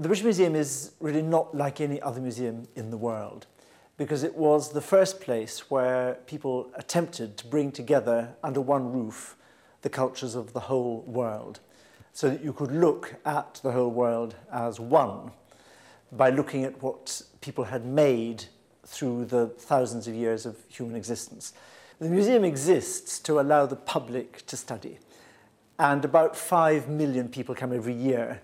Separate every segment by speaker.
Speaker 1: The British Museum is really not like any other museum in the world because it was the first place where people attempted to bring together under one roof the cultures of the whole world so that you could look at the whole world as one by looking at what people had made through the thousands of years of human existence. The museum exists to allow the public to study, and about 5 million people come every year.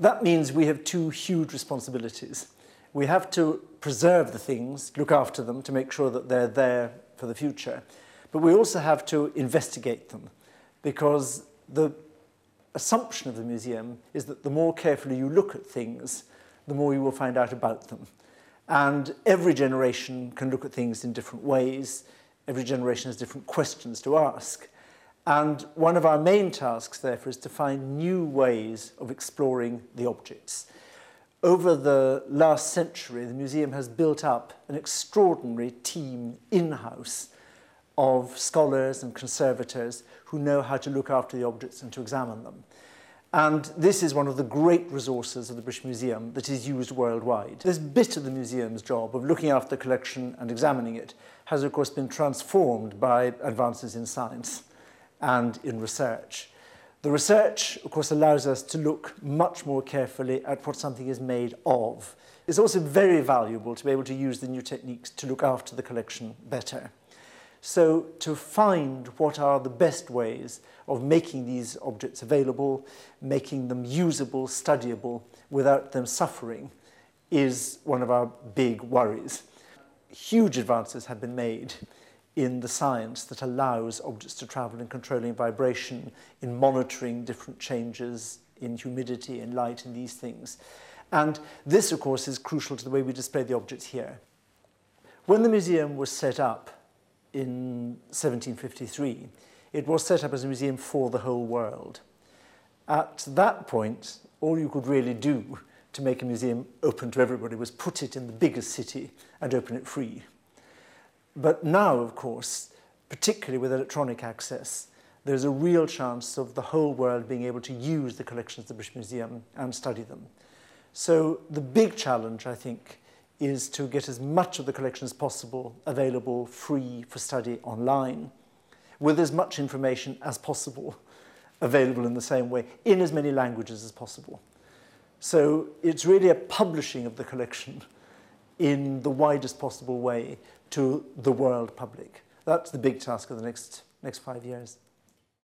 Speaker 1: That means we have two huge responsibilities. We have to preserve the things, look after them to make sure that they're there for the future. But we also have to investigate them because the assumption of the museum is that the more carefully you look at things, the more you will find out about them. And every generation can look at things in different ways. Every generation has different questions to ask. And one of our main tasks, therefore, is to find new ways of exploring the objects over the last century, the museum has built up an extraordinary team in-house of scholars and conservators who know how to look after the objects and to examine them. And this is one of the great resources of the British Museum that is used worldwide. This bit of the museum's job of looking after the collection and examining it has, of course, been transformed by advances in science and in research. The research, of course, allows us to look much more carefully at what something is made of. It's also very valuable to be able to use the new techniques to look after the collection better. So to find what are the best ways of making these objects available, making them usable, studyable, without them suffering, is one of our big worries. Huge advances have been made in the science that allows objects to travel in controlling vibration, in monitoring different changes in humidity and light and these things. And this, of course, is crucial to the way we display the objects here. When the museum was set up in 1753, it was set up as a museum for the whole world. At that point, all you could really do to make a museum open to everybody was put it in the biggest city and open it free. But now, of course, particularly with electronic access, there's a real chance of the whole world being able to use the collections of the British Museum and study them. So the big challenge, I think, is to get as much of the collection as possible available free for study online, with as much information as possible available in the same way, in as many languages as possible. So it's really a publishing of the collection in the widest possible way to the world public. That's the big task of the next, next five years.